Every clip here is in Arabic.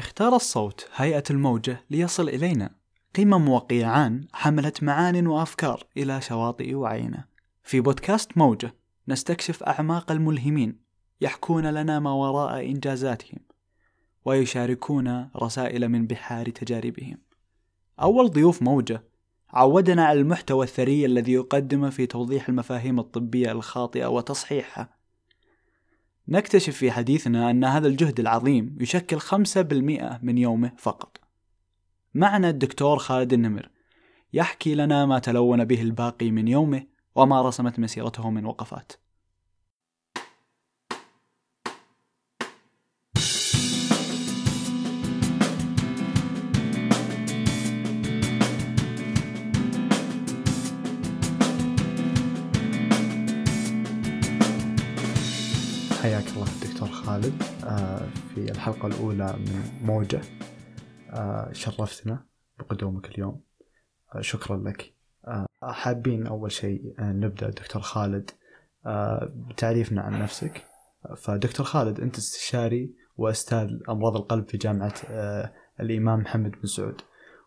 اختار الصوت هيئة الموجة ليصل إلينا. قمم وقيعان حملت معان وأفكار إلى شواطئ وعينا في بودكاست موجة نستكشف أعماق الملهمين يحكون لنا ما وراء إنجازاتهم ويشاركون رسائل من بحار تجاربهم. أول ضيوف موجة عودنا على المحتوى الثري الذي يقدمه في توضيح المفاهيم الطبية الخاطئة وتصحيحها. نكتشف في حديثنا أن هذا الجهد العظيم يشكل خمسة بالمئة من يومه فقط. معنا الدكتور خالد النمر يحكي لنا ما تلون به الباقي من يومه وما رسمت مسيرته من وقفات. حياك الله دكتور خالد. آه، في الحلقة الأولى من موجة. آه، شرفتنا بقدومك اليوم. آه، شكرا لك. حابين أول شيء نبدأ دكتور خالد بتعريفنا عن نفسك. فدكتور خالد أنت استشاري وأستاذ أمراض القلب في جامعة الإمام محمد بن سعود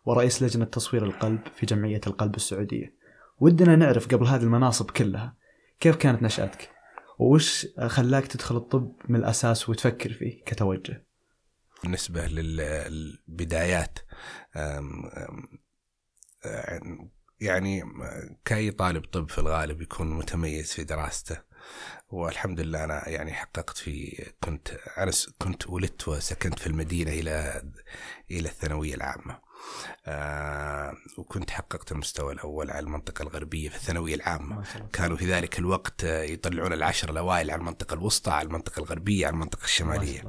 ورئيس لجنة تصوير القلب في جمعية القلب السعودية. ودنا نعرف قبل هذه المناصب كلها كيف كانت نشأتك؟ وش خلاك تدخل الطب من الأساس وتفكر فيه كتوجه؟ بالنسبة للبدايات يعني كأي طالب طب في الغالب يكون متميز في دراسته والحمد لله أنا يعني حققت في كنت أنا كنت ولدت وسكنت في المدينة إلى إلى الثانوية العامة آه وكنت حققت المستوى الأول على المنطقة الغربية في الثانوية العامة. كانوا في ذلك الوقت يطلعون العشر الأوائل على المنطقة الوسطى على المنطقة الغربية على المنطقة الشمالية.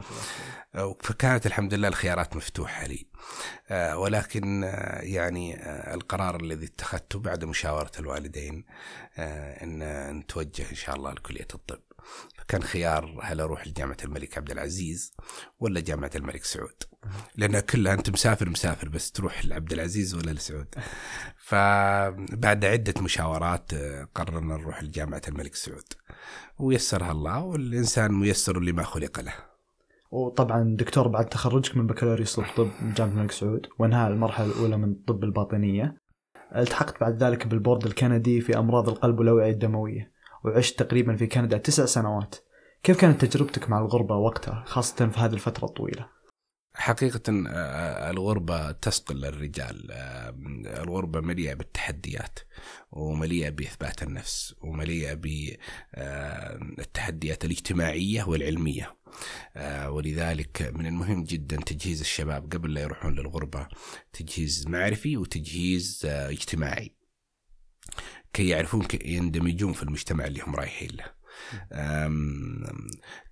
آه فكانت الحمد لله الخيارات مفتوحة لي. آه ولكن آه يعني آه القرار الذي اتخذته بعد مشاورة الوالدين آه أن نتوجه إن شاء الله لكلية الطب. فكان خيار هل أروح لجامعة الملك عبد العزيز ولا جامعة الملك سعود؟ لانها كلها أنت مسافر مسافر بس تروح لعبد العزيز ولا لسعود. فبعد عدة مشاورات آه، قررنا نروح لجامعة الملك سعود. ويسرها الله والإنسان ميسر لما خلق له. وطبعا دكتور بعد تخرجك من بكالوريوس الطب من جامعة الملك سعود وانهاء المرحلة الأولى من الطب الباطنية. التحقت بعد ذلك بالبورد الكندي في أمراض القلب والأوعية الدموية. وعشت تقريبا في كندا تسع سنوات. كيف كانت تجربتك مع الغربة وقتها خاصة في هذه الفترة الطويلة؟ حقيقة آه، الغربة تثقل الرجال آه، الغربة مليئة بالتحديات ومليئة بإثبات النفس ومليئة بالتحديات آه، الاجتماعية والعلمية. ولذلك من المهم جدا تجهيز الشباب قبل لا يروحون للغربة تجهيز معرفي وتجهيز اجتماعي. كي يعرفون يندمجون في المجتمع اللي هم رايحين له.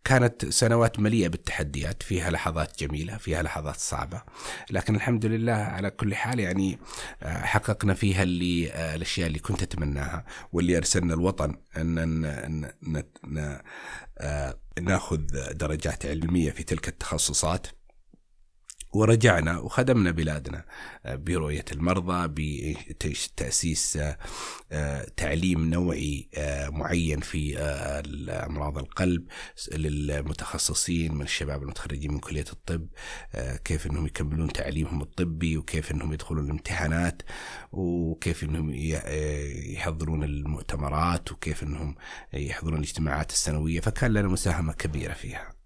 كانت سنوات مليئة بالتحديات فيها لحظات جميلة فيها لحظات صعبة. لكن الحمد لله على كل حال يعني آه، حققنا فيها اللي آه، الأشياء اللي كنت أتمناها واللي أرسلنا الوطن أن آه، ناخذ درجات علمية في تلك التخصصات. ورجعنا وخدمنا بلادنا آه، برؤية المرضى بتأسيس آه، آه، تعليم نوعي معين في أمراض القلب للمتخصصين من الشباب المتخرجين من كلية الطب كيف أنهم يكملون تعليمهم الطبي وكيف أنهم يدخلون الامتحانات وكيف أنهم يحضرون المؤتمرات وكيف أنهم يحضرون الاجتماعات السنوية فكان لنا مساهمة كبيرة فيها.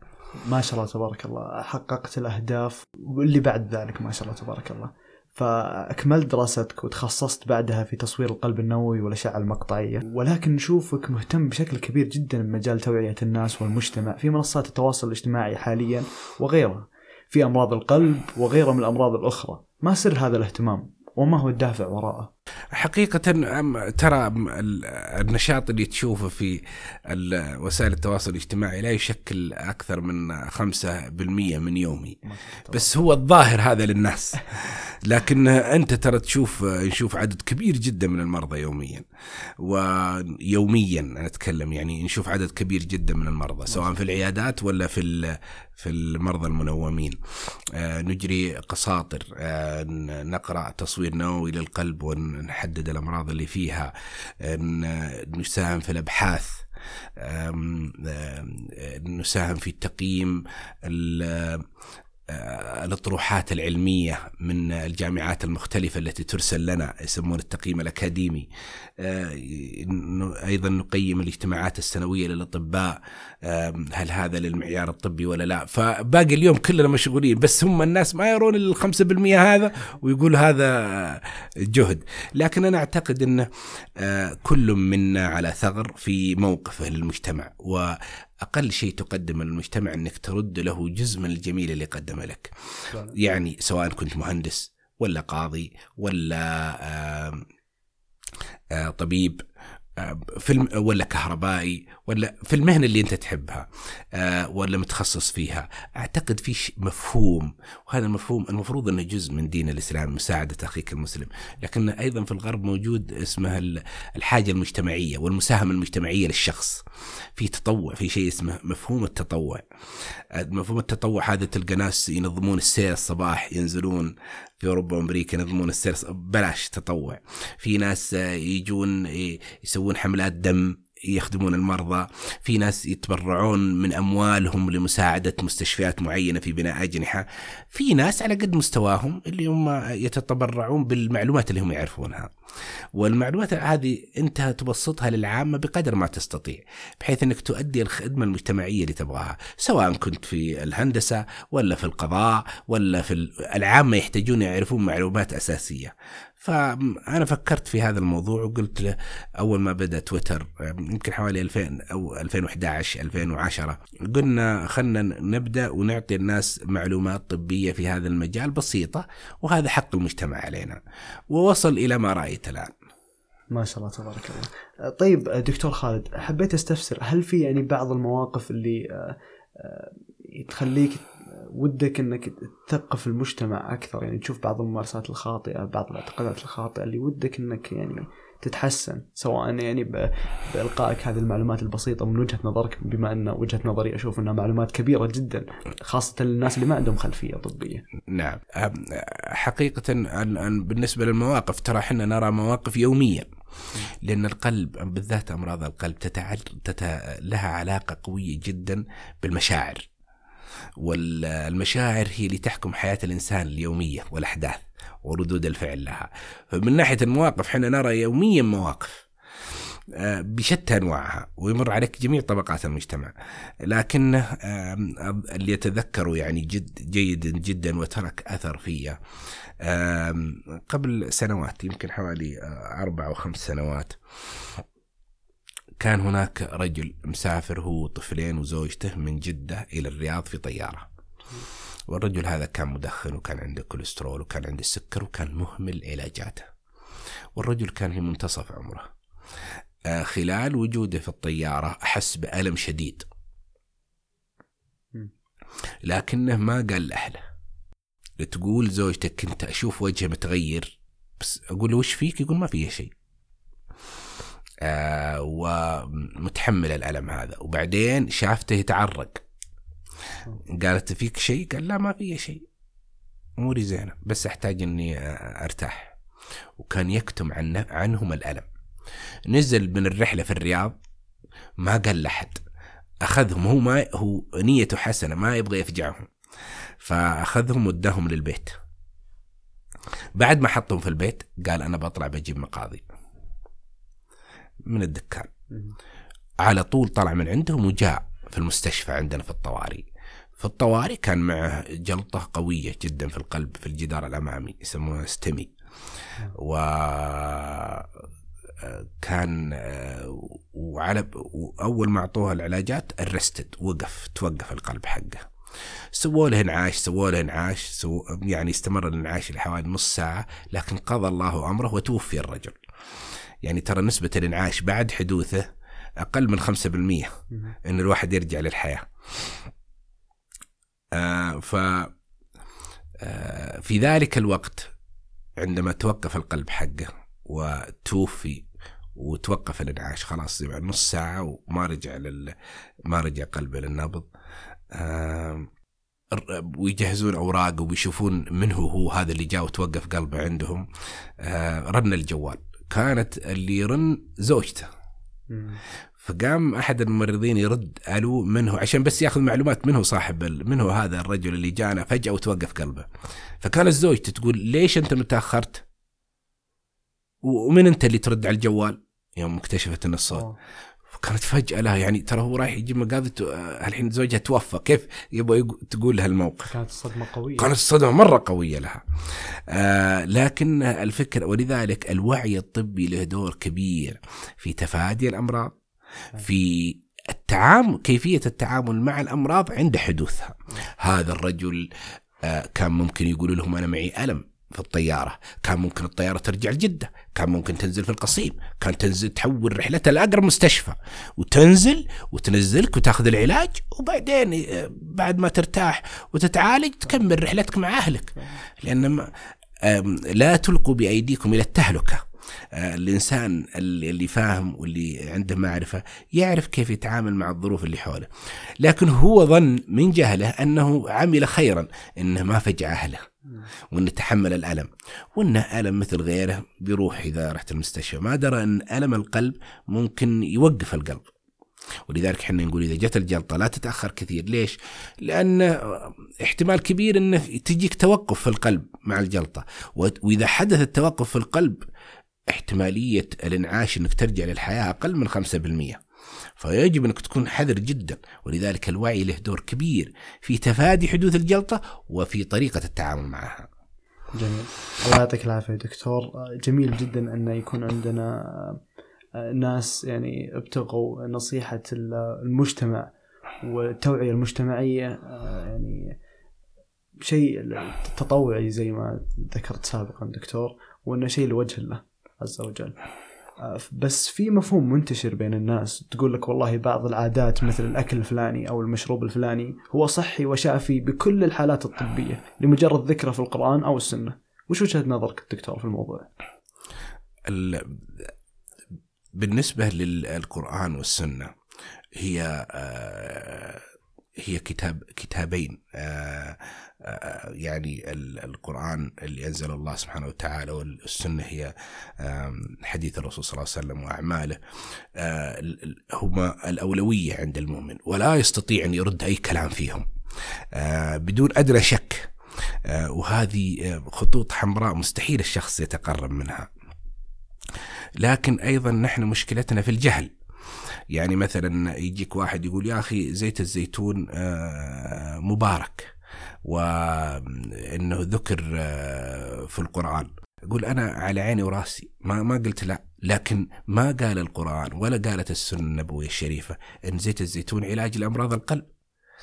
ما شاء الله تبارك الله حققت الأهداف واللي بعد ذلك ما شاء الله تبارك الله. فأكملت دراستك وتخصصت بعدها في تصوير القلب النووي والأشعة المقطعية. ولكن نشوفك مهتم بشكل كبير جدا بمجال توعية الناس والمجتمع في منصات التواصل الاجتماعي حاليا وغيرها في أمراض القلب وغيرها من الأمراض الأخرى. ما سر هذا الاهتمام؟ وما هو الدافع وراءه. حقيقة ترى النشاط اللي تشوفه في وسائل التواصل الاجتماعي لا يشكل أكثر من 5% من يومي. بس هو الظاهر هذا للناس. لكن أنت ترى تشوف نشوف عدد كبير جدا من المرضى يوميا. ويوميا أنا أتكلم يعني نشوف عدد كبير جدا من المرضى سواء في العيادات ولا في في المرضى المنومين. آه، نجري قساطر آه، نقرأ تصوير نووي للقلب ونحدد الأمراض اللي فيها. نساهم في الأبحاث. نساهم في تقييم آه، الأطروحات العلمية من الجامعات المختلفة التي ترسل لنا يسمون التقييم الأكاديمي. آه، أيضا نقيم الاجتماعات السنوية للأطباء. هل هذا للمعيار الطبي ولا لا؟ فباقي اليوم كلنا مشغولين بس هم الناس ما يرون الخمسة بالمئة هذا ويقول هذا جهد. لكن أنا أعتقد أن آه، كل منا على ثغر في موقفه للمجتمع. أقل شيء تقدم للمجتمع إنك ترد له جزء من الجميل اللي قدمه لك. يعني سواء كنت مهندس ولا قاضي ولا طبيب في ولا كهربائي ولا في المهنة اللي أنت تحبها آه، ولا متخصص فيها. أعتقد في مفهوم وهذا المفهوم المفروض أنه جزء من دين الإسلام مساعدة أخيك المسلم. لكن أيضا في الغرب موجود اسمه الحاجة المجتمعية والمساهمة المجتمعية للشخص. في تطوع في شيء اسمه مفهوم التطوع. آه، مفهوم التطوع هذا تلقى ناس ينظمون السير الصباح ينزلون في أوروبا وأمريكا ينظمون السير بلاش تطوع. في ناس يجون يسوون حملات دم. يخدمون المرضى. في ناس يتبرعون من أموالهم لمساعدة مستشفيات معينة في بناء أجنحة. في ناس على قد مستواهم اللي هم يتبرعون بالمعلومات اللي هم يعرفونها. والمعلومات هذه أنت تبسطها للعامة بقدر ما تستطيع بحيث أنك تؤدي الخدمة المجتمعية اللي تبغاها سواء كنت في الهندسة ولا في القضاء ولا في العامة يحتاجون يعرفون معلومات أساسية. فأنا فكرت في هذا الموضوع وقلت له أول ما بدأ تويتر يمكن حوالي 2000 أو 2011 2010 قلنا خلنا نبدأ ونعطي الناس معلومات طبية في هذا المجال بسيطة وهذا حق المجتمع علينا. ووصل إلى ما رأيت الآن. ما شاء الله تبارك الله. طيب دكتور خالد حبيت أستفسر هل في يعني بعض المواقف اللي آه، آه، تخليك ودك إنك تثقف المجتمع أكثر يعني تشوف بعض الممارسات الخاطئة بعض الاعتقادات الخاطئة اللي ودك إنك يعني تتحسن سواء يعني بإلقائك هذه المعلومات البسيطة من وجهة نظرك بما إن وجهة نظري أشوف إنها معلومات كبيرة جدا خاصة للناس اللي ما عندهم خلفية طبية. نعم حقيقة بالنسبة للمواقف ترى إحنا نرى مواقف يوميا لأن القلب بالذات أمراض القلب تتعل... تت... لها علاقة قوية جدا بالمشاعر. والمشاعر هي اللي تحكم حياة الإنسان اليومية والأحداث وردود الفعل لها. فمن ناحية المواقف حنا نرى يوميا مواقف آه، بشتى أنواعها ويمر عليك جميع طبقات المجتمع. لكن اللي يتذكره يعني جد جيدا جدا وترك أثر فيا قبل سنوات يمكن حوالي آه، أربع أو خمس سنوات كان هناك رجل مسافر هو وطفلين وزوجته من جدة إلى الرياض في طيارة. والرجل هذا كان مدخن وكان عنده كوليسترول وكان عنده سكر وكان مهمل علاجاته والرجل كان في منتصف عمره. آه، خلال وجوده في الطيارة أحس بألم شديد. لكنه ما قال لأهله. تقول زوجتك كنت أشوف وجهه متغير بس أقول له وش فيك؟ يقول ما فيه شيء. آه ومتحمل الألم هذا. وبعدين شافته يتعرق. قالت فيك شيء؟ قال لا ما في شيء. أموري زينة بس أحتاج إني أرتاح. وكان يكتم عن عنهم الألم. نزل من الرحلة في الرياض ما قال لحد أخذهم هو ما هو نيته حسنة ما يبغى يفجعهم. فأخذهم وداهم للبيت. بعد ما حطهم في البيت قال أنا بطلع بجيب مقاضي. من الدكان. على طول طلع من عندهم وجاء في المستشفى عندنا في الطوارئ في الطوارئ كان معه جلطة قوية جدا في القلب في الجدار الأمامي يسمونها ستمي. و كان وعلى وأول ما اعطوه العلاجات ارستد وقف توقف القلب حقه. سووا له انعاش سووا له انعاش سو يعني استمر الانعاش لحوالي نص ساعة لكن قضى الله أمره وتوفي الرجل. يعني ترى نسبة الانعاش بعد حدوثه أقل من 5% إن الواحد يرجع للحياة. آه ف آه في ذلك الوقت عندما توقف القلب حقه وتوفي وتوقف الانعاش خلاص نص ساعة وما رجع لل ما رجع قلبه للنبض. آه ويجهزون أوراقه ويشوفون من هو هو هذا اللي جاء وتوقف قلبه عندهم. آه رن الجوال. كانت اللي يرن زوجته. فقام أحد الممرضين يرد ألو من هو؟ عشان بس ياخذ معلومات من هو صاحب ال- من هو هذا الرجل اللي جانا فجأة وتوقف قلبه. فكانت زوجته تقول ليش أنت متأخرت؟ ومن أنت اللي ترد على الجوال؟ يوم اكتشفت إن الصوت أوه. فكانت فجأة لها يعني ترى هو رايح يجيب آه، الحين زوجها توفى. كيف يبغى تقول لها الموقف؟ كانت الصدمة قوية. كانت الصدمة مرة قوية لها. آه لكن الفكرة ولذلك الوعي الطبي له دور كبير في تفادي الأمراض في التعامل كيفية التعامل مع الأمراض عند حدوثها. هذا الرجل آه كان ممكن يقول لهم أنا معي ألم. في الطيارة. كان ممكن الطيارة ترجع لجدة كان ممكن تنزل في القصيم كان تنزل تحول رحلتها لأقرب مستشفى. وتنزل وتنزلك وتأخذ العلاج وبعدين آه، بعد ما ترتاح وتتعالج تكمل رحلتك مع أهلك. لأن لا تلقوا بأيديكم إلى التهلكة. آه، الإنسان اللي فاهم واللي عنده معرفة يعرف كيف يتعامل مع الظروف اللي حوله. لكن هو ظن من جهله أنه عمل خيرا أنه ما فجع أهله وأنه تحمل الألم وأنه ألم مثل غيره بيروح إذا رحت المستشفى. ما درى أن ألم القلب ممكن يوقف القلب. ولذلك إحنا نقول إذا جت الجلطة لا تتأخر كثير، ليش؟ لأن احتمال كبير إنه تجيك توقف في القلب مع الجلطة، وإذا حدث التوقف في القلب احتمالية الانعاش انك ترجع للحياة أقل من 5%. فيجب انك تكون حذر جدا، ولذلك الوعي له دور كبير في تفادي حدوث الجلطة وفي طريقة التعامل معها. جميل الله يعطيك العافية يا دكتور جميل جدا انه يكون عندنا ناس يعني ابتغوا نصيحة ال- المجتمع والتوعية المجتمعية آه، يعني شيء تطوعي زي ما ذكرت سابقا دكتور وأنه شيء لوجه الله عز وجل. آه، بس في مفهوم منتشر بين الناس. تقول لك والله بعض العادات مثل الأكل الفلاني أو المشروب الفلاني هو صحي وشافي بكل الحالات الطبية لمجرد ذكره في القرآن أو السنة. وش وجهة نظرك دكتور في الموضوع؟ ال- بالنسبة للقرآن والسنة هي آه، هي كتاب كتابين. آه، آه، يعني ال- القرآن اللي أنزل الله سبحانه وتعالى والسنة هي حديث الرسول صلى الله عليه وسلم وأعماله. آه، هما الأولوية عند المؤمن ولا يستطيع أن يرد أي كلام فيهم. بدون أدنى شك. وهذه خطوط حمراء مستحيل الشخص يتقرب منها. لكن أيضا نحن مشكلتنا في الجهل. يعني مثلا يجيك واحد يقول يا أخي زيت الزيتون آه، مبارك وإنه ذكر آه، في القرآن يقول أنا على عيني وراسي ما ما قلت لا لكن ما قال القرآن ولا قالت السنة النبوية الشريفة إن زيت الزيتون علاج لامراض القلب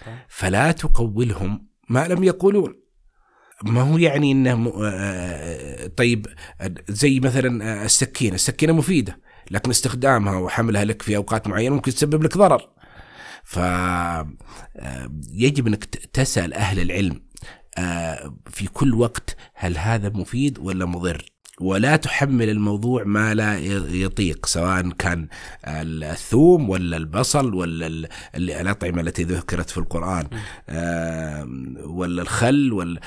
صح. فلا تقولهم ما لم يقولون ما هو يعني إنه. آه، طيب زي مثلا السكينة، السكينة مفيدة لكن استخدامها وحملها لك في أوقات معينة ممكن تسبب لك ضرر. ف آه، يجب أنك تسأل أهل العلم آه، في كل وقت هل هذا مفيد ولا مضر؟ ولا تحمل الموضوع ما لا يطيق سواء كان الثوم ولا البصل ولا ال- ال- الأطعمة التي ذكرت في القرآن ولا الخل ولا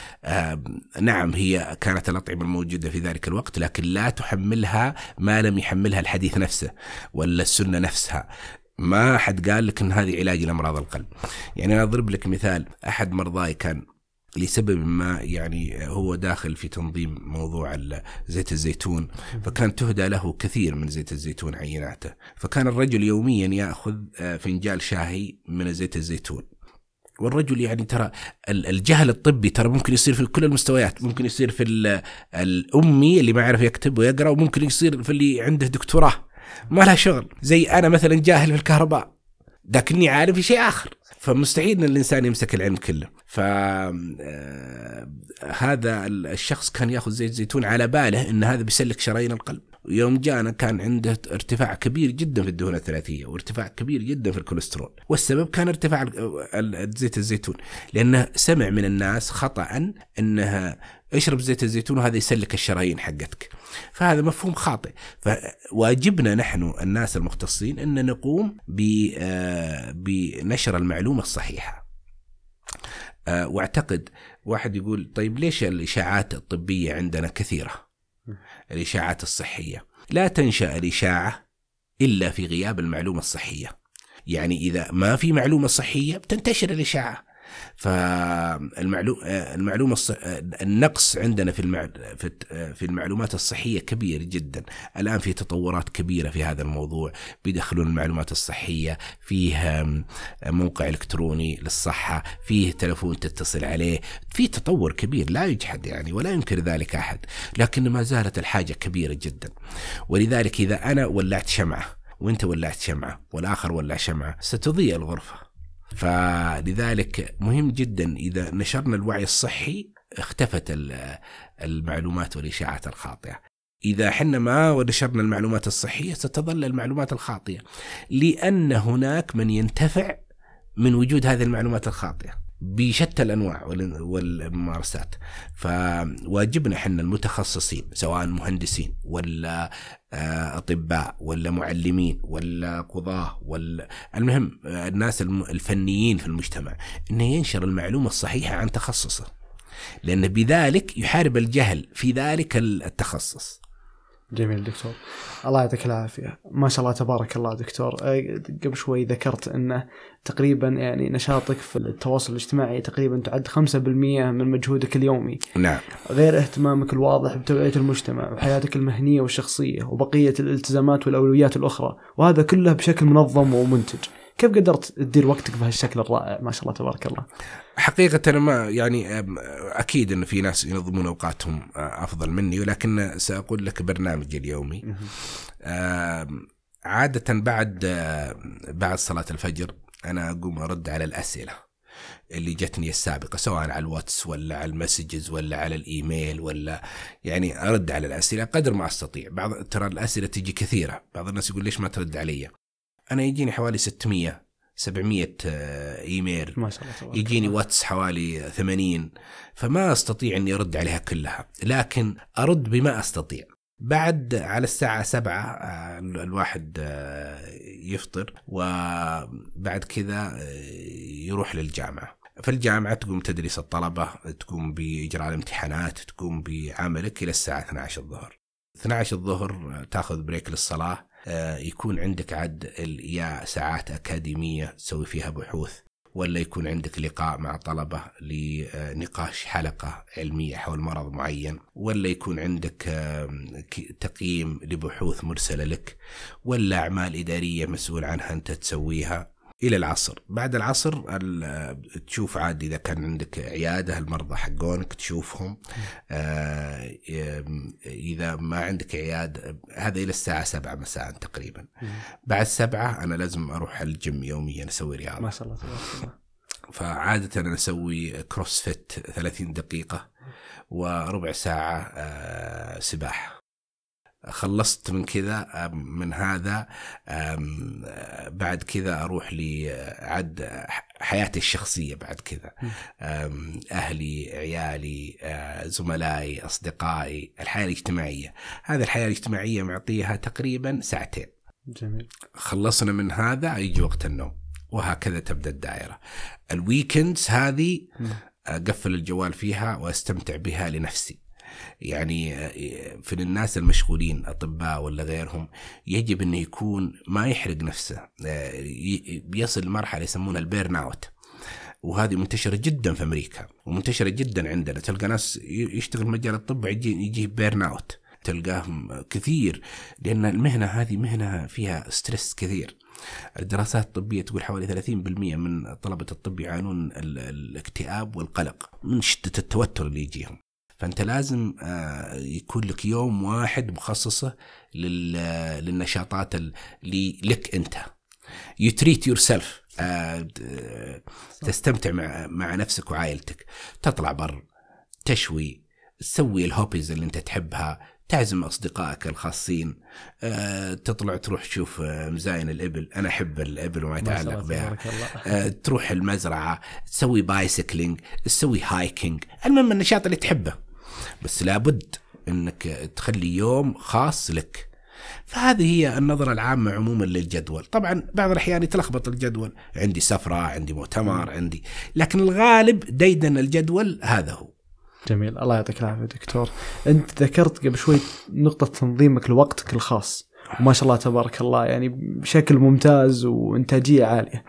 نعم هي كانت الأطعمة الموجودة في ذلك الوقت لكن لا تحملها ما لم يحملها الحديث نفسه ولا السنة نفسها ما حد قال لك إن هذه علاج لأمراض القلب. يعني أنا أضرب لك مثال أحد مرضاي كان لسبب ما يعني هو داخل في تنظيم موضوع زيت الزيتون. فكان تهدى له كثير من زيت الزيتون عيناته. فكان الرجل يوميا يأخذ آه، فنجال شاهي من زيت الزيتون. والرجل يعني ترى ال- الجهل الطبي ترى ممكن يصير في كل المستويات. ممكن يصير في ال- الأمي اللي ما يعرف يكتب ويقرأ وممكن يصير في اللي عنده دكتوراه. ما لها شغل. زي أنا مثلا جاهل في الكهرباء. لكني عارف شيء آخر. فمستحيل إن الإنسان يمسك العلم كله. ف آه، هذا الشخص كان يأخذ زيت زيتون على باله إن هذا بيسلك شرايين القلب. يوم جانا كان عنده ارتفاع كبير جدا في الدهون الثلاثية وارتفاع كبير جدا في الكوليسترول. والسبب كان ارتفاع زيت الزيتون لأنه سمع من الناس خطأ انها اشرب زيت الزيتون وهذا يسلك الشرايين حقتك. فهذا مفهوم خاطئ. فواجبنا نحن الناس المختصين إن نقوم آه، بنشر المعلومة الصحيحة. آه، واعتقد واحد يقول طيب ليش الإشاعات الطبية عندنا كثيرة؟ الإشاعات الصحية. لا تنشأ الإشاعة إلا في غياب المعلومة الصحية. يعني إذا ما في معلومة صحية بتنتشر الإشاعة. فالمعلومه. النقص عندنا في. في المعلومات الصحية كبير جدا الآن في تطورات كبيرة في هذا الموضوع بيدخلون المعلومات الصحية فيه موقع إلكتروني للصحة فيه تلفون تتصل عليه في تطور كبير لا يجحد يعني ولا ينكر ذلك أحد لكن ما زالت الحاجة كبيرة جدا ولذلك إذا أنا ولعت شمعة وأنت ولعت شمعة والآخر ولع شمعة ستضيء الغرفة فلذلك مهم جدا إذا نشرنا الوعي الصحي اختفت المعلومات والإشاعات الخاطئة. إذا حنا ما نشرنا المعلومات الصحية ستظل المعلومات الخاطئة لأن هناك من ينتفع من وجود هذه المعلومات الخاطئة. بشتى الأنواع والممارسات فواجبنا إحنا المتخصصين سواء مهندسين ولا أطباء ولا معلمين ولا قضاة ولا المهم آه، الناس الفنيين في المجتمع إنه ينشر المعلومة الصحيحة عن تخصصه. لأن بذلك يحارب الجهل في ذلك التخصص. جميل دكتور. الله يعطيك العافية. ما شاء الله تبارك الله دكتور. قبل شوي ذكرت أنه تقريبا يعني نشاطك في التواصل الاجتماعي تقريبا تعد 5% من مجهودك اليومي. نعم. غير اهتمامك الواضح بتوعية المجتمع وحياتك المهنية والشخصية وبقية الالتزامات والأولويات الأخرى وهذا كله بشكل منظم ومنتج. كيف قدرت تدير وقتك بهالشكل الرائع؟ ما شاء الله تبارك الله. حقيقة أنا ما يعني أكيد أن في ناس ينظمون أوقاتهم أفضل مني ولكن سأقول لك برنامجي اليومي. عادة بعد بعد صلاة الفجر أنا أقوم أرد على الأسئلة اللي جتني السابقة سواء على الواتس ولا على ال messages ولا على الإيميل ولا يعني أرد على الأسئلة قدر ما أستطيع. بعض ترى الأسئلة تجي كثيرة. بعض الناس يقول ليش ما ترد علي؟ أنا يجيني حوالي 600 700 آه، إيميل. ما شاء الله يجيني واتس حوالي 80 فما أستطيع إني أرد عليها كلها لكن أرد بما أستطيع. بعد على الساعة سبعة آه، الواحد آه، يفطر وبعد كذا يروح للجامعة. في الجامعة تقوم تدريس الطلبة تقوم بإجراء الامتحانات تقوم بعملك إلى الساعة 12 الظهر. 12 الظهر تأخذ بريك للصلاة. يكون عندك عد يا ساعات أكاديمية تسوي فيها بحوث ولا يكون عندك لقاء مع طلبة لنقاش حلقة علمية حول مرض معين ولا يكون عندك تقييم لبحوث مرسلة لك ولا أعمال إدارية مسؤول عنها أنت تسويها. إلى العصر. بعد العصر تشوف عاد إذا كان عندك عيادة المرضى حقونك تشوفهم. آه إذا ما عندك عياده هذا إلى الساعة 7 مساء تقريبا. بعد سبعة أنا لازم أروح الجيم يوميا أسوي رياضة. ما شاء الله تبارك الله. فعادة أنا أسوي كروس فيت 30 دقيقة وربع ساعة آه سباحة. خلصت من كذا من هذا بعد كذا أروح لعد حياتي الشخصية بعد كذا. أهلي عيالي زملائي أصدقائي الحياة الاجتماعية. هذه الحياة الاجتماعية معطيها تقريبا ساعتين. جميل. خلصنا من هذا يجي وقت النوم وهكذا تبدأ الدائرة. ال weekends هذه أقفل الجوال فيها وأستمتع بها لنفسي. يعني في الناس المشغولين أطباء ولا غيرهم يجب إنه يكون ما يحرق نفسه بيصل لمرحله يسمونها ال burnout. وهذه منتشرة جدا في أمريكا ومنتشرة جدا عندنا. تلقى ناس يشتغل مجال الطب يجي يجي burnout. تلقاهم كثير لأن المهنة هذه مهنة فيها stress كثير. الدراسات الطبية تقول حوالي 30% من طلبة الطب يعانون الاكتئاب والقلق من شدة التوتر اللي يجيهم. فأنت لازم آه، يكون لك يوم واحد مخصصة للنشاطات اللي لك أنت. you treat yourself تستمتع مع مع نفسك وعائلتك. تطلع بر تشوي تسوي ال hobbies اللي أنت تحبها تعزم أصدقائك الخاصين أه تطلع تروح تشوف آه، مزاين الإبل. أنا أحب الإبل وما يتعلق بها. أه تروح المزرعة تسوي bicycling تسوي hiking المهم النشاط اللي تحبه. بس لابد إنك تخلي يوم خاص لك. فهذه هي النظرة العامة عموما للجدول. طبعا بعض الأحيان يتلخبط الجدول. عندي سفرة عندي مؤتمر عندي. لكن الغالب ديدن الجدول هذا هو. جميل. الله يعطيك العافية دكتور. أنت ذكرت قبل شوي نقطة تنظيمك لوقتك الخاص. وما شاء الله تبارك الله. يعني بشكل ممتاز وإنتاجية عالية.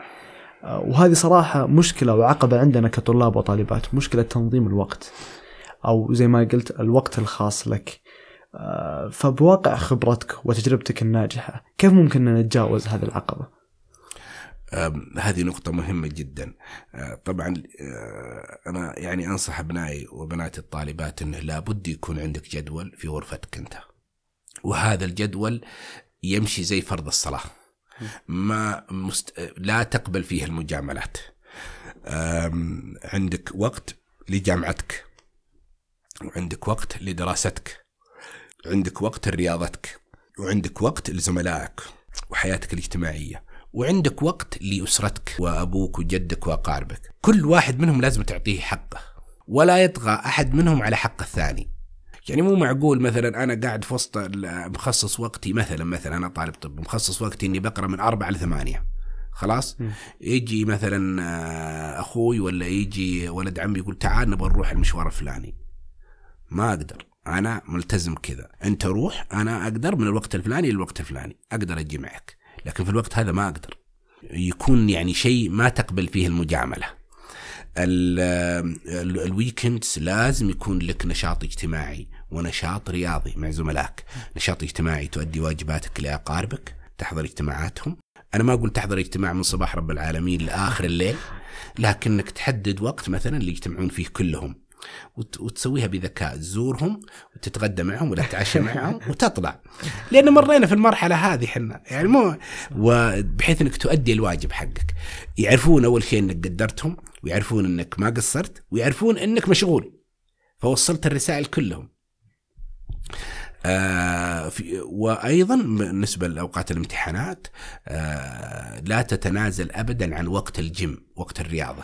آه، وهذه صراحة مشكلة وعقبة عندنا كطلاب وطالبات. مشكلة تنظيم الوقت. أو زي ما قلت الوقت الخاص لك. آه، فبواقع خبرتك وتجربتك الناجحة كيف ممكن نتجاوز هذه العقبة؟ هذه نقطة مهمة جدا. آه، طبعا آه، أنا يعني أنصح أبنائي وبنات الطالبات أنه لابد يكون عندك جدول في غرفتك أنت. وهذا الجدول يمشي زي فرض الصلاة. ما مست... لا تقبل فيه المجاملات. عندك وقت لجامعتك. وعندك وقت لدراستك عندك وقت لرياضتك وعندك وقت لزملائك وحياتك الاجتماعية وعندك وقت لأسرتك وأبوك وجدك وأقاربك. كل واحد منهم لازم تعطيه حقه ولا يطغى أحد منهم على حق الثاني. يعني مو معقول مثلا أنا قاعد في وسط مخصص وقتي مثلا مثلا أنا طالب طب مخصص وقتي إني بقرأ من أربعة لثمانية. خلاص؟ مم. يجي مثلا آه، أخوي ولا يجي ولد عمي يقول تعال نبغى نروح المشوار الفلاني. ما أقدر. أنا ملتزم كذا. أنت روح أنا أقدر من الوقت الفلاني للوقت الفلاني. أقدر أجي معك. لكن في الوقت هذا ما أقدر. يكون يعني شيء ما تقبل فيه المجاملة. ال- ال- الويكندز لازم يكون لك نشاط اجتماعي ونشاط رياضي مع زملائك. نشاط اجتماعي تؤدي واجباتك لأقاربك تحضر اجتماعاتهم. أنا ما أقول تحضر اجتماع من صباح رب العالمين لآخر الليل لكنك تحدد وقت مثلا اللي يجتمعون فيه كلهم. وتسويها بذكاء. تزورهم وتتغدى معهم ولا تتعشى معهم وتطلع. لأن مرينا في المرحلة هذه إحنا يعني مو وبحيث إنك تؤدي الواجب حقك. يعرفون أول شيء إنك قدرتهم ويعرفون إنك ما قصرت ويعرفون إنك مشغول. فوصلت الرسائل كلهم. آه في وأيضا بالنسبة لأوقات الامتحانات آه لا تتنازل ابدا عن وقت الجيم وقت الرياضة.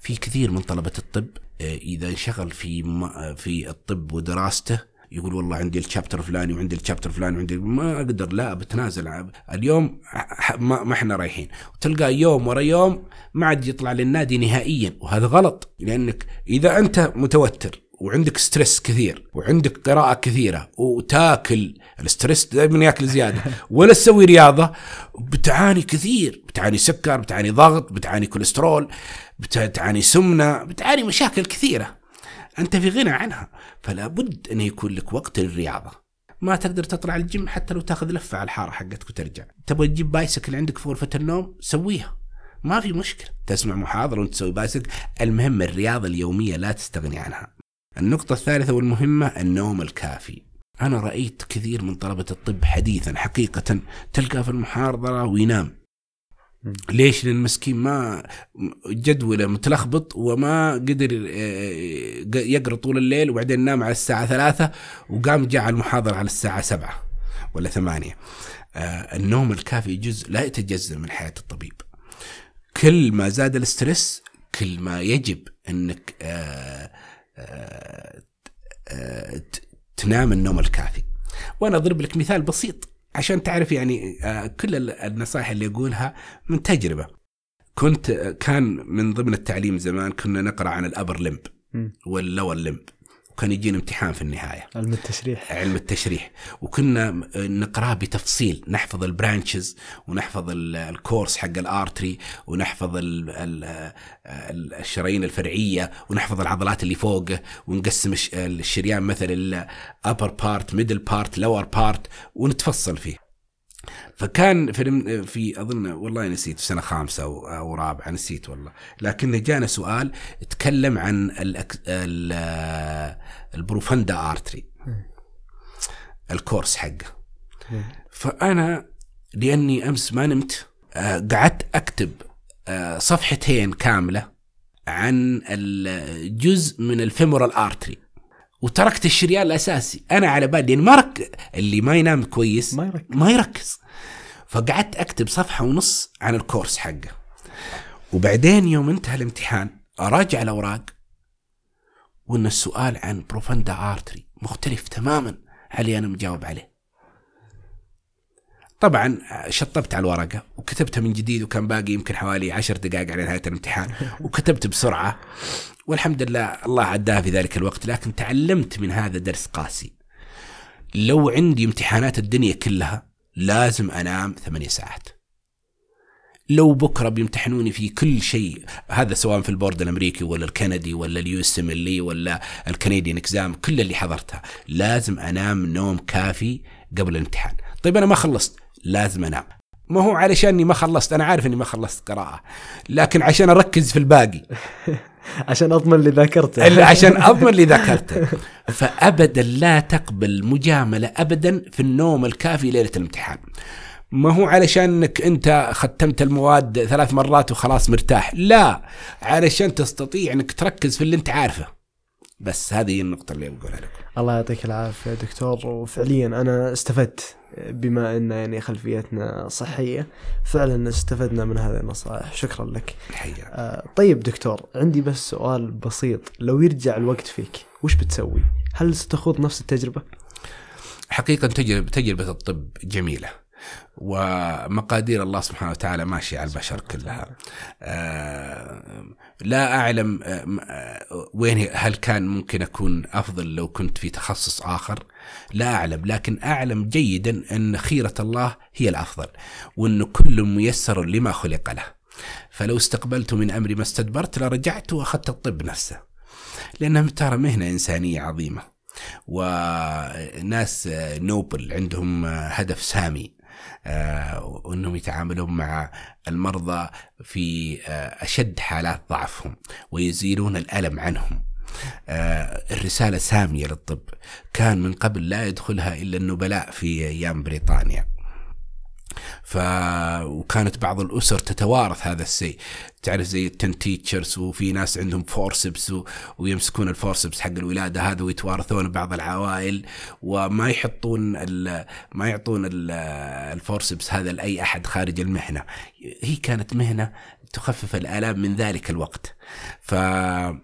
في كثير من طلبة الطب آه إذا انشغل في في الطب ودراسته يقول والله عندي ال chapter فلاني وعندي ال chapter فلاني وعندي ما أقدر لا بتنازل. اليوم ما إحنا رايحين. وتلقى يوم ورا يوم ما عاد يطلع للنادي نهائيا وهذا غلط. لأنك إذا أنت متوتر وعندك stress كثير وعندك قراءة كثيرة وتاكل ال stress دائما ياكل زيادة. ولا تسوي رياضة بتعاني كثير بتعاني سكر بتعاني ضغط بتعاني كوليسترول بتعاني سمنة بتعاني مشاكل كثيرة. أنت في غنى عنها فلا بد أن يكون لك وقت للرياضة. ما تقدر تطلع الجيم حتى لو تاخذ لفة على الحارة حقتك وترجع. تبغى تجيب bicycle عندك في غرفة النوم سويها. ما في مشكلة. تسمع محاضرة وأنت تسوي bicycle. المهم الرياضة اليومية لا تستغني عنها. النقطة الثالثة والمهمة النوم الكافي أنا رأيت كثير من طلبة الطب حديثا حقيقة تلقى في المحاضرة وينام. ليش؟ لأن المسكين ما جدوله متلخبط وما قدر آه، يقرأ طول الليل وبعدين نام على الساعة ثلاثة وقام جاء على المحاضرة على الساعة سبعة ولا ثمانية آه، النوم الكافي جزء لا يتجزأ من حياة الطبيب كل ما زاد الاسترس كل ما يجب أنك آه، آه، آه، ت- تنام النوم الكافي. وأنا أضرب لك مثال بسيط عشان تعرف يعني آه، كل ال- النصائح اللي اقولها من تجربة. كنت آه، كان من ضمن التعليم زمان كنا نقرأ عن ال upper limb. وال lower limb وكان يجينا امتحان في النهاية. علم التشريح. علم التشريح. وكنا نقراه بتفصيل نحفظ ال branches ونحفظ ال- ال course حق ال artery ونحفظ ال- ال- ال- الشرايين الفرعية ونحفظ العضلات اللي فوقه ونقسم الش- الشريان مثلا ال upper part middle part lower part ونتفصل فيه. فكان في الم- في أظن والله نسيت في سنة خامسة أو رابعة نسيت والله. لكن جانا سؤال تكلم عن ال profunda artery. ال course حقه. فأنا لأني أمس ما نمت آه، قعدت أكتب آه، صفحتين كاملة عن الجزء من ال femoral artery. وتركت الشريان الأساسي. أنا على بالي يعني ما رك اللي ما ينام كويس ما يركز. ما يركز. فقعدت أكتب صفحة ونص عن ال course حقه. وبعدين يوم انتهى الامتحان أراجع الأوراق وإن السؤال عن بروفندا ارتري مختلف تماما على اللي أنا مجاوب عليه. طبعا شطبت على الورقة وكتبتها من جديد وكان باقي يمكن حوالي عشر دقائق على نهاية الامتحان. وكتبت بسرعة. والحمد لله الله عداها في ذلك الوقت لكن تعلمت من هذا درس قاسي. لو عندي امتحانات الدنيا كلها لازم أنام ثمانية ساعات. لو بكرة بيمتحنوني في كل شيء هذا سواء في ال board الأمريكي ولا الكندي ولا ال USMLE ولا ال Canadian exam كل اللي حضرتها. لازم أنام نوم كافي قبل الامتحان. طيب أنا ما خلصت لازم أنام. ما هو علشاني ما خلصت أنا عارف إني ما خلصت قراءة لكن عشان أركز في الباقي. عشان أضمن اللي ذاكرته. عشان أضمن اللي ذاكرته. فابدا لا تقبل مجاملة ابدا في النوم الكافي ليلة الامتحان. ما هو علشان انك أنت ختمت المواد ثلاث مرات وخلاص مرتاح. لا علشان تستطيع أنك تركز في اللي أنت عارفه. بس هذه النقطة اللي بقولها لك الله يعطيك العافية دكتور. وفعليا أنا استفدت بما إن يعني خلفيتنا صحية. فعلا استفدنا من هذه النصائح. شكرا لك. حياك. آه طيب دكتور عندي بس سؤال بسيط. لو يرجع الوقت فيك وش بتسوي؟ هل ستخوض نفس التجربة؟ حقيقة تجربه تجربة الطب جميلة. ومقادير الله سبحانه وتعالى ماشية على البشر كلها. آه، لا أعلم آه، وين هل كان ممكن أكون أفضل لو كنت في تخصص آخر؟ لا أعلم لكن أعلم جيدا أن خيرة الله هي الأفضل وأن كل ميسر لما خلق له. فلو استقبلت من أمري ما استدبرت لرجعت وأخذت الطب نفسه. لأنها ترى مهنة إنسانية عظيمة وناس نوبل عندهم هدف سامي. آه، وإنهم يتعاملون مع المرضى في آه، أشد حالات ضعفهم ويزيلون الألم عنهم. آه، الرسالة سامية للطب كان من قبل لا يدخلها إلا النبلاء في أيام بريطانيا. ف وكانت بعض الأسر تتوارث هذا الشيء. تعرف زي ال Ten Teachers وفي ناس عندهم forceps و... ويمسكون ال forceps حق الولادة هذا ويتوارثون بعض العوائل وما يحطون ال... ما يعطون ال... ال forceps هذا لأي أحد خارج المهنة. هي كانت مهنة تخفف الآلام من ذلك الوقت. ف آه،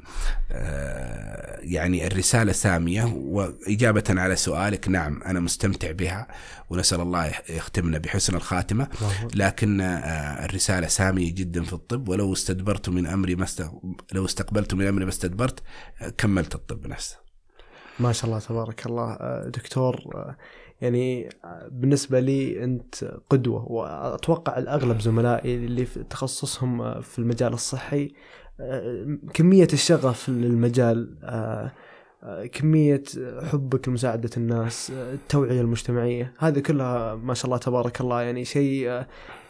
يعني الرسالة سامية وإجابة على سؤالك نعم أنا مستمتع بها ونسأل الله يختمنا بحسن الخاتمة. لكن آه، الرسالة سامية جدا في الطب ولو استدبرت من أمري ما است... لو استقبلت من أمري ما استدبرت آه، كملت الطب نفسه. ما شاء الله تبارك الله. دكتور يعني بالنسبة لي أنت قدوة وأتوقع الأغلب زملائي اللي في تخصصهم في المجال الصحي كمية الشغف للمجال كمية حبك لمساعدة الناس التوعية المجتمعية هذه كلها ما شاء الله تبارك الله يعني شيء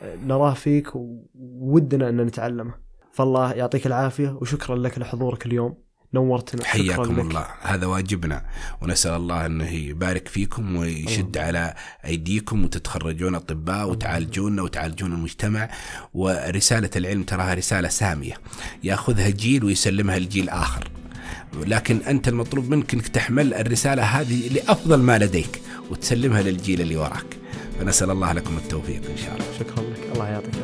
نراه فيك وودنا أن نتعلمه. فالله يعطيك العافية وشكرا لك لحضورك اليوم. نورتنا حياكم الله. هذا واجبنا. ونسأل الله انه يبارك فيكم ويشد أوه. على أيديكم وتتخرجون أطباء وتعالجونا وتعالجون المجتمع. ورسالة العلم تراها رسالة سامية. يأخذها جيل ويسلمها لجيل آخر. لكن أنت المطلوب منك أنك تحمل الرسالة هذه لأفضل ما لديك وتسلمها للجيل اللي وراك. فنسأل الله لكم التوفيق إن شاء الله. شكرا لك. الله يعطيك